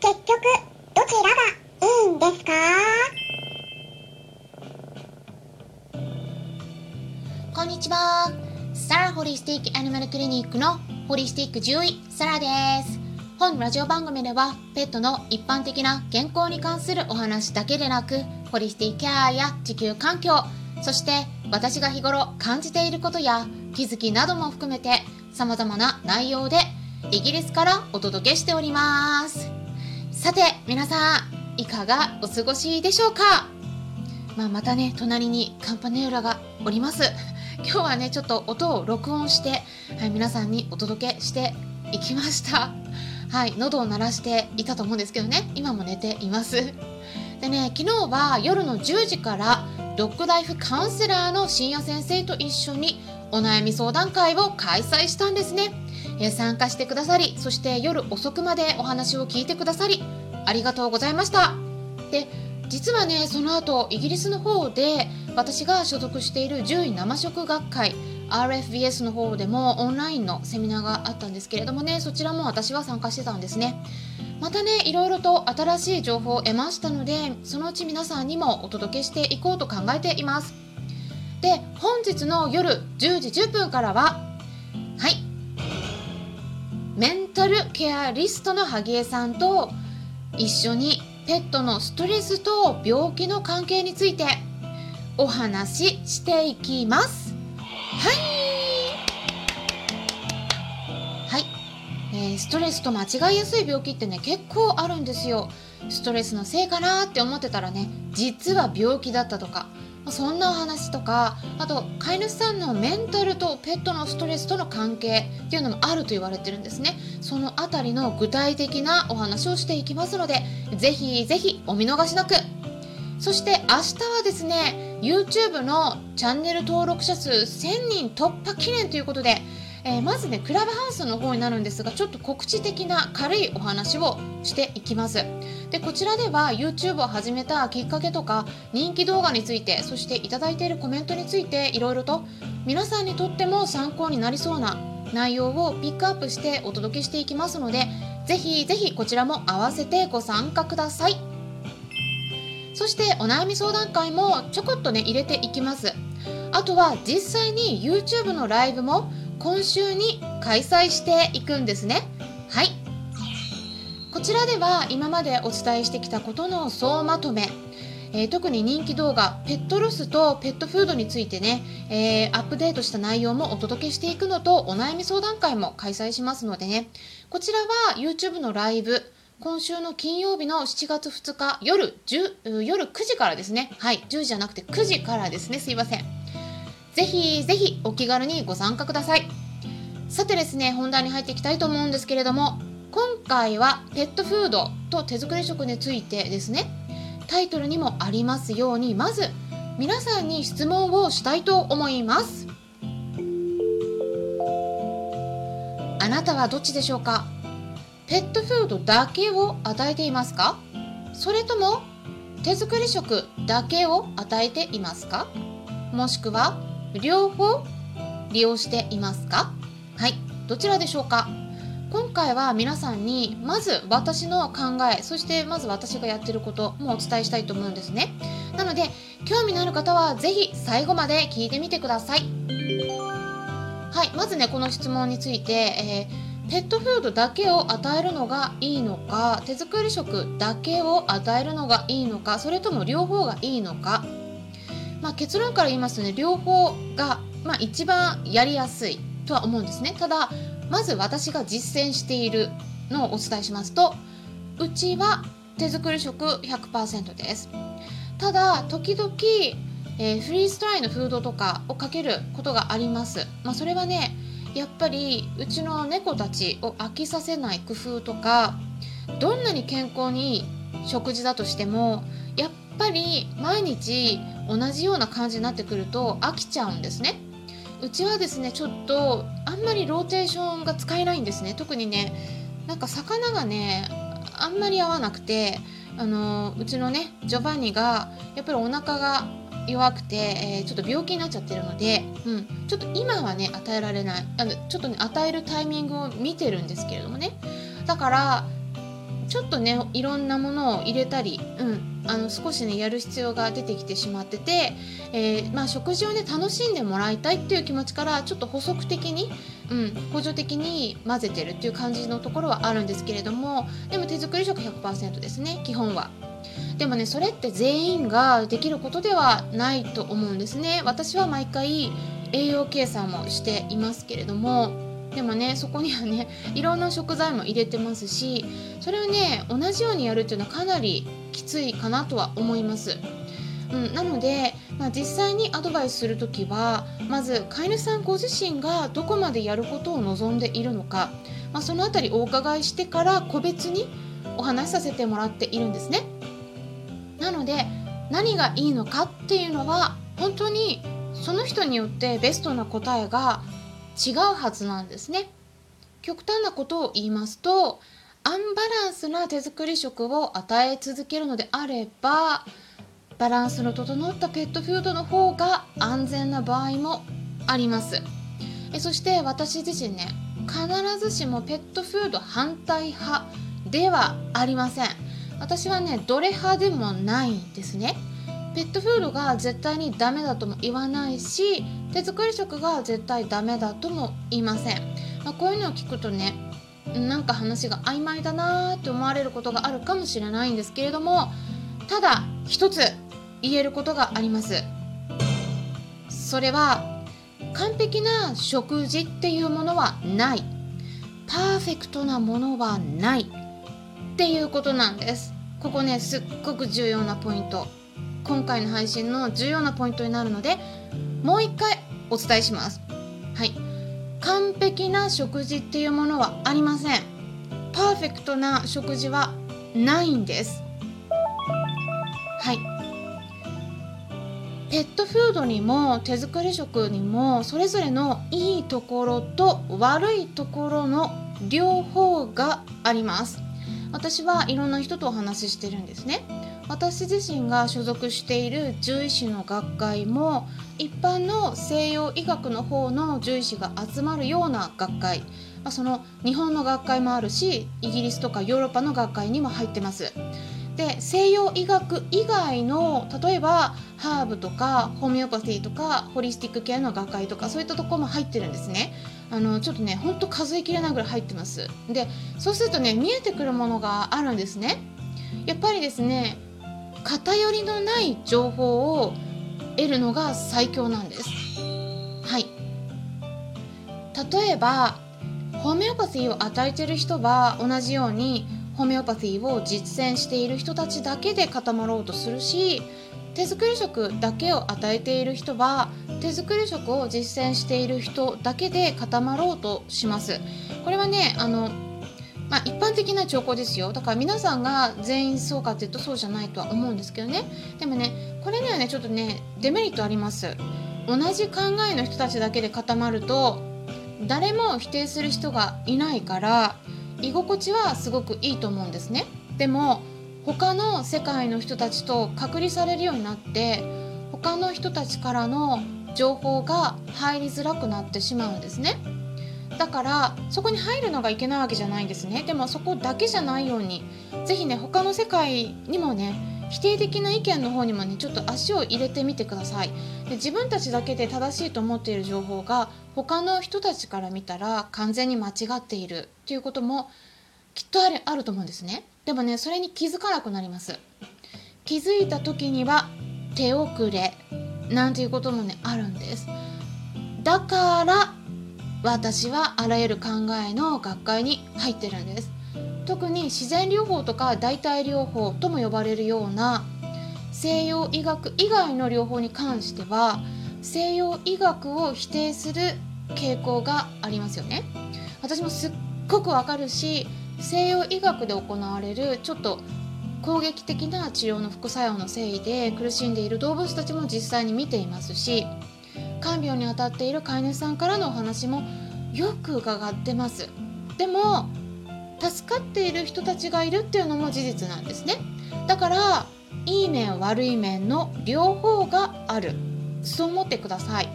結局、どちらがいいんですか？こんにちは。サラホリスティックアニマルクリニックのホリスティック獣医、サラです。本ラジオ番組では、ペットの一般的な健康に関するお話だけでなく、ホリスティックケアや地球環境、そして私が日頃感じていることや気づきなども含めて様々な内容でイギリスからお届けしております。さて、皆さん、いかがお過ごしでしょうか？まあ、またね、隣にカンパネーラがおります。今日はね、ちょっと音を録音して、はい、皆さんにお届けしていきました。はい、喉を鳴らしていたと思うんですけどね、今も寝ています。でね、昨日は夜の10時からドッグライフカウンセラーの深夜先生と一緒にお悩み相談会を開催したんですね。参加してくださり、そして夜遅くまでお話を聞いてくださり、ありがとうございました。で、実はね、その後、イギリスの方で私が所属している獣医生食学会 RFBS の方でもオンラインのセミナーがあったんですけれどもね、そちらも私は参加してたんですね。またね、いろいろと新しい情報を得ましたので、そのうち皆さんにもお届けしていこうと考えています。で、本日の夜10時10分からは、タルケアリストの萩江さんと一緒にペットのストレスと病気の関係についてお話ししていきます。はい。はい。えーストレスと間違いやすい病気ってね結構あるんですよストレスのせいかなって思ってたらね実は病気だったとかそんなお話とかあと飼い主さんのメンタルとペットのストレスとの関係っていうのもあると言われてるんですね。そのあたりの具体的なお話をしていきますのでぜひぜひお見逃しなく。そして明日はですね YouTube のチャンネル登録者数1000人突破記念ということでえーまずねクラブハウスの方になるんですがちょっと告知的な軽いお話をしていきます。でこちらでは YouTube を始めたきっかけとか人気動画についてそしていただいているコメントについていろいろと皆さんにとっても参考になりそうな内容をピックアップしてお届けしていきますのでぜひぜひこちらも合わせてご参加ください。そしてお悩み相談会もちょこっとね入れていきます。あとは実際に YouTube のライブも今週に開催していくんですね。はい。こちらでは今までお伝えしてきたことの総まとめ。えー特に人気動画ペットロスとペットフードについてね、えーアップデートした内容もお届けしていくのとお悩み相談会も開催しますのでね。こちらは YouTube のライブ今週の金曜日の7月2日夜10夜9時からですね。はい。10時じゃなくて9時からですね。すいません。ぜひぜひお気軽にご参加ください。さてですね本題に入っていきたいと思うんですけれども今回はペットフードと手作り食についてですね。タイトルにもありますようにまず皆さんに質問をしたいと思います。あなたはどっちでしょうか？ペットフードだけを与えていますか？それとも手作り食だけを与えていますか？もしくは両方利用していますか？はいどちらでしょうか？今回は皆さんにまず私の考えそしてまず私がやってることもお伝えしたいと思うんですね。なので興味のある方はぜひ最後まで聞いてみてください。はいまずねこの質問について、えーペットフードだけを与えるのがいいのか手作り食だけを与えるのがいいのかそれとも両方がいいのか？まあ、結論から言いますとね両方が、まあ、一番やりやすいとは思うんですね。ただまず私が実践しているのをお伝えしますとうちは手作り食100%です。ただ時々、えーフリーズドライのフードとかをかけることがあります、まあ、それはねやっぱりうちの猫たちを飽きさせない工夫とかどんなに健康にいい食事だとしてもぱり毎日同じような感じになってくると飽きちゃうんですね。うちはですねちょっとあんまりローテーションが使えないんですね。特にねなんか魚がねあんまり合わなくてあのうちのねジョバンニがやっぱりお腹が弱くて、えーちょっと病気になっちゃってるので、うん、ちょっと今はね与えられない。あのちょっとね与えるタイミングを見てるんですけれどもね。だからちょっとねいろんなものを入れたり、うん、あの少しねやる必要が出てきてしまってて、えー、まあ、食事をね楽しんでもらいたいっていう気持ちからちょっと補足的に、うん、補助的に混ぜてるっていう感じのところはあるんですけれどもでも手作り食100%ですね基本は。でもねそれって全員ができることではないと思うんですね私は毎回栄養計算もしていますけれどもでもねそこにはねいろんな食材も入れてますしそれをね同じようにやるっていうのはかなりきついかなとは思います。うん、なので、まあ、実際にアドバイスする時はまず飼い主さんご自身がどこまでやることを望んでいるのか、まあ、その辺りお伺いしてから個別にお話しさせてもらっているんですね。なので何がいいのかっていうのは本当にその人によってベストな答えが違うはずなんですね。極端なことを言いますとアンバランスな手作り食を与え続けるのであればバランスの整ったペットフードの方が安全な場合もあります。えそして私自身ね必ずしもペットフード反対派ではありません。私はねどれ派でもないんですね。ペットフードが絶対にダメだとも言わないし手作り食が絶対ダメだとも言いません、まあ、こういうのを聞くとねなんか話が曖昧だなーって思われることがあるかもしれないんですけれどもただ一つ言えることがあります。それは完璧な食事っていうものはない。パーフェクトなものはないっていうことなんです。ここねすっごく重要なポイント。今回の配信の重要なポイントになるのでもう一回お伝えします。はい。完璧な食事っていうものはありません。パーフェクトな食事はないんです。はい。ペットフードにも手作り食にもそれぞれのいいところと悪いところの両方があります。私はいろんな人とお話ししてるんですね。私自身が所属している獣医師の学会も一般の西洋医学の方の獣医師が集まるような学会、まあ、その日本の学会もあるしイギリスとかヨーロッパの学会にも入ってます。で西洋医学以外の例えばハーブとかホメオパシーとかホリスティック系の学会とかそういったところも入ってるんですね。あのちょっとねほんと数えきれないぐらい入ってます。でそうするとね見えてくるものがあるんですね。やっぱりですね偏りのない情報を得るのが最強なんです。はい例えばホメオパシーを与えている人は同じようにホメオパシーを実践している人たちだけで固まろうとするし手作り食だけを与えている人は手作り食を実践している人だけで固まろうとします。これはねあのまあ、一般的な兆候ですよ。だから皆さんが全員そうかっていうとそうじゃないとは思うんですけどね。でもねこれにはねちょっとねデメリットあります。同じ考えの人たちだけで固まると誰も否定する人がいないから居心地はすごくいいと思うんですね。でも他の世界の人たちと隔離されるようになって他の人たちからの情報が入りづらくなってしまうんですね。だからそこに入るのがいけないわけじゃないんですね。でもそこだけじゃないように是非ね他の世界にもね否定的な意見の方にもねちょっと足を入れてみてください。で自分たちだけで正しいと思っている情報が他の人たちから見たら完全に間違っているっていうこともきっとあるあると思うんですね。でもねそれに気づかなくなります。気づいた時には手遅れなんていうこともねあるんです。だから私はあらゆる考えの学会に入ってるんです。特に自然療法とか代替療法とも呼ばれるような西洋医学以外の療法に関しては西洋医学を否定する傾向がありますよね。私もすっごくわかるし西洋医学で行われるちょっと攻撃的な治療の副作用のせいで苦しんでいる動物たちも実際に見ていますし看病に当たっている飼い主さんからのお話もよく伺ってます。でも助かっている人たちがいるっていうのも事実なんですね。だからいい面悪い面の両方がある。そう思ってください。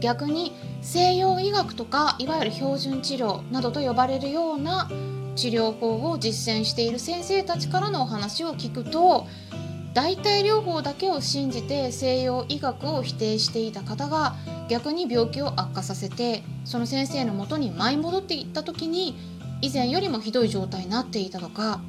逆に西洋医学とかいわゆる標準治療などと呼ばれるような治療法を実践している先生たちからのお話を聞くと代替療法だけを信じて西洋医学を否定していた方が逆に病気を悪化させてその先生のもとに舞い戻っていった時に以前よりもひどい状態になっていたとか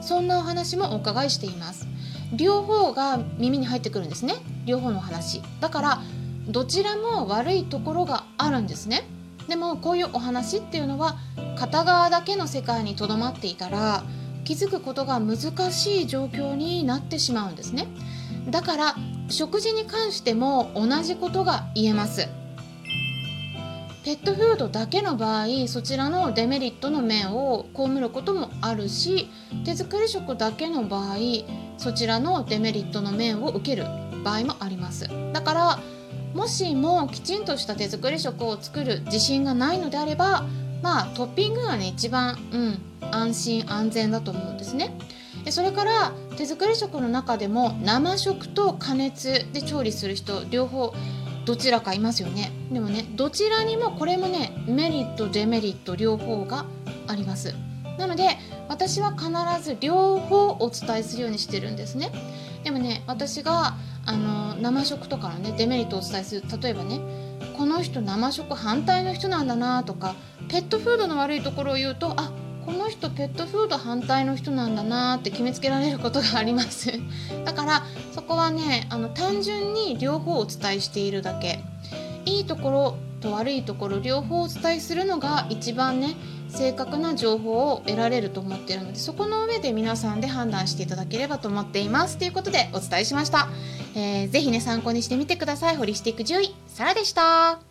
そんなお話もお伺いしています。両方が耳に入ってくるんですね。両方の話。だからどちらも悪いところがあるんですね。でもこういうお話っていうのは片側だけの世界にとどまっていたら気づくことが難しい状況になってしまうんですね。だから食事に関しても同じことが言えます。ペットフードだけの場合そちらのデメリットの面を被ることもあるし手作り食だけの場合そちらのデメリットの面を受ける場合もあります。だからもしもきちんとした手作り食を作る自信がないのであればまあトッピングがね一番、うん、安心安全だと思うんですね。それから手作り食の中でも生食と加熱で調理する人両方どちらかいますよね。でもねどちらにもこれもねメリットデメリット両方があります。なので私は必ず両方お伝えするようにしてるんですね。でもね私があの生食とかのねデメリットをお伝えする。例えばねこの人生食反対の人なんだなとかペットフードの悪いところを言うとあこの人ペットフード反対の人なんだなって決めつけられることがあります。だからそこはねあの単純に両方お伝えしているだけ。いいところと悪いところ両方お伝えするのが一番ね正確な情報を得られると思っているのでそこの上で皆さんで判断していただければと思っています。ということでお伝えしました、えー、ぜひね参考にしてみてください。ホリスティック獣医サラでした。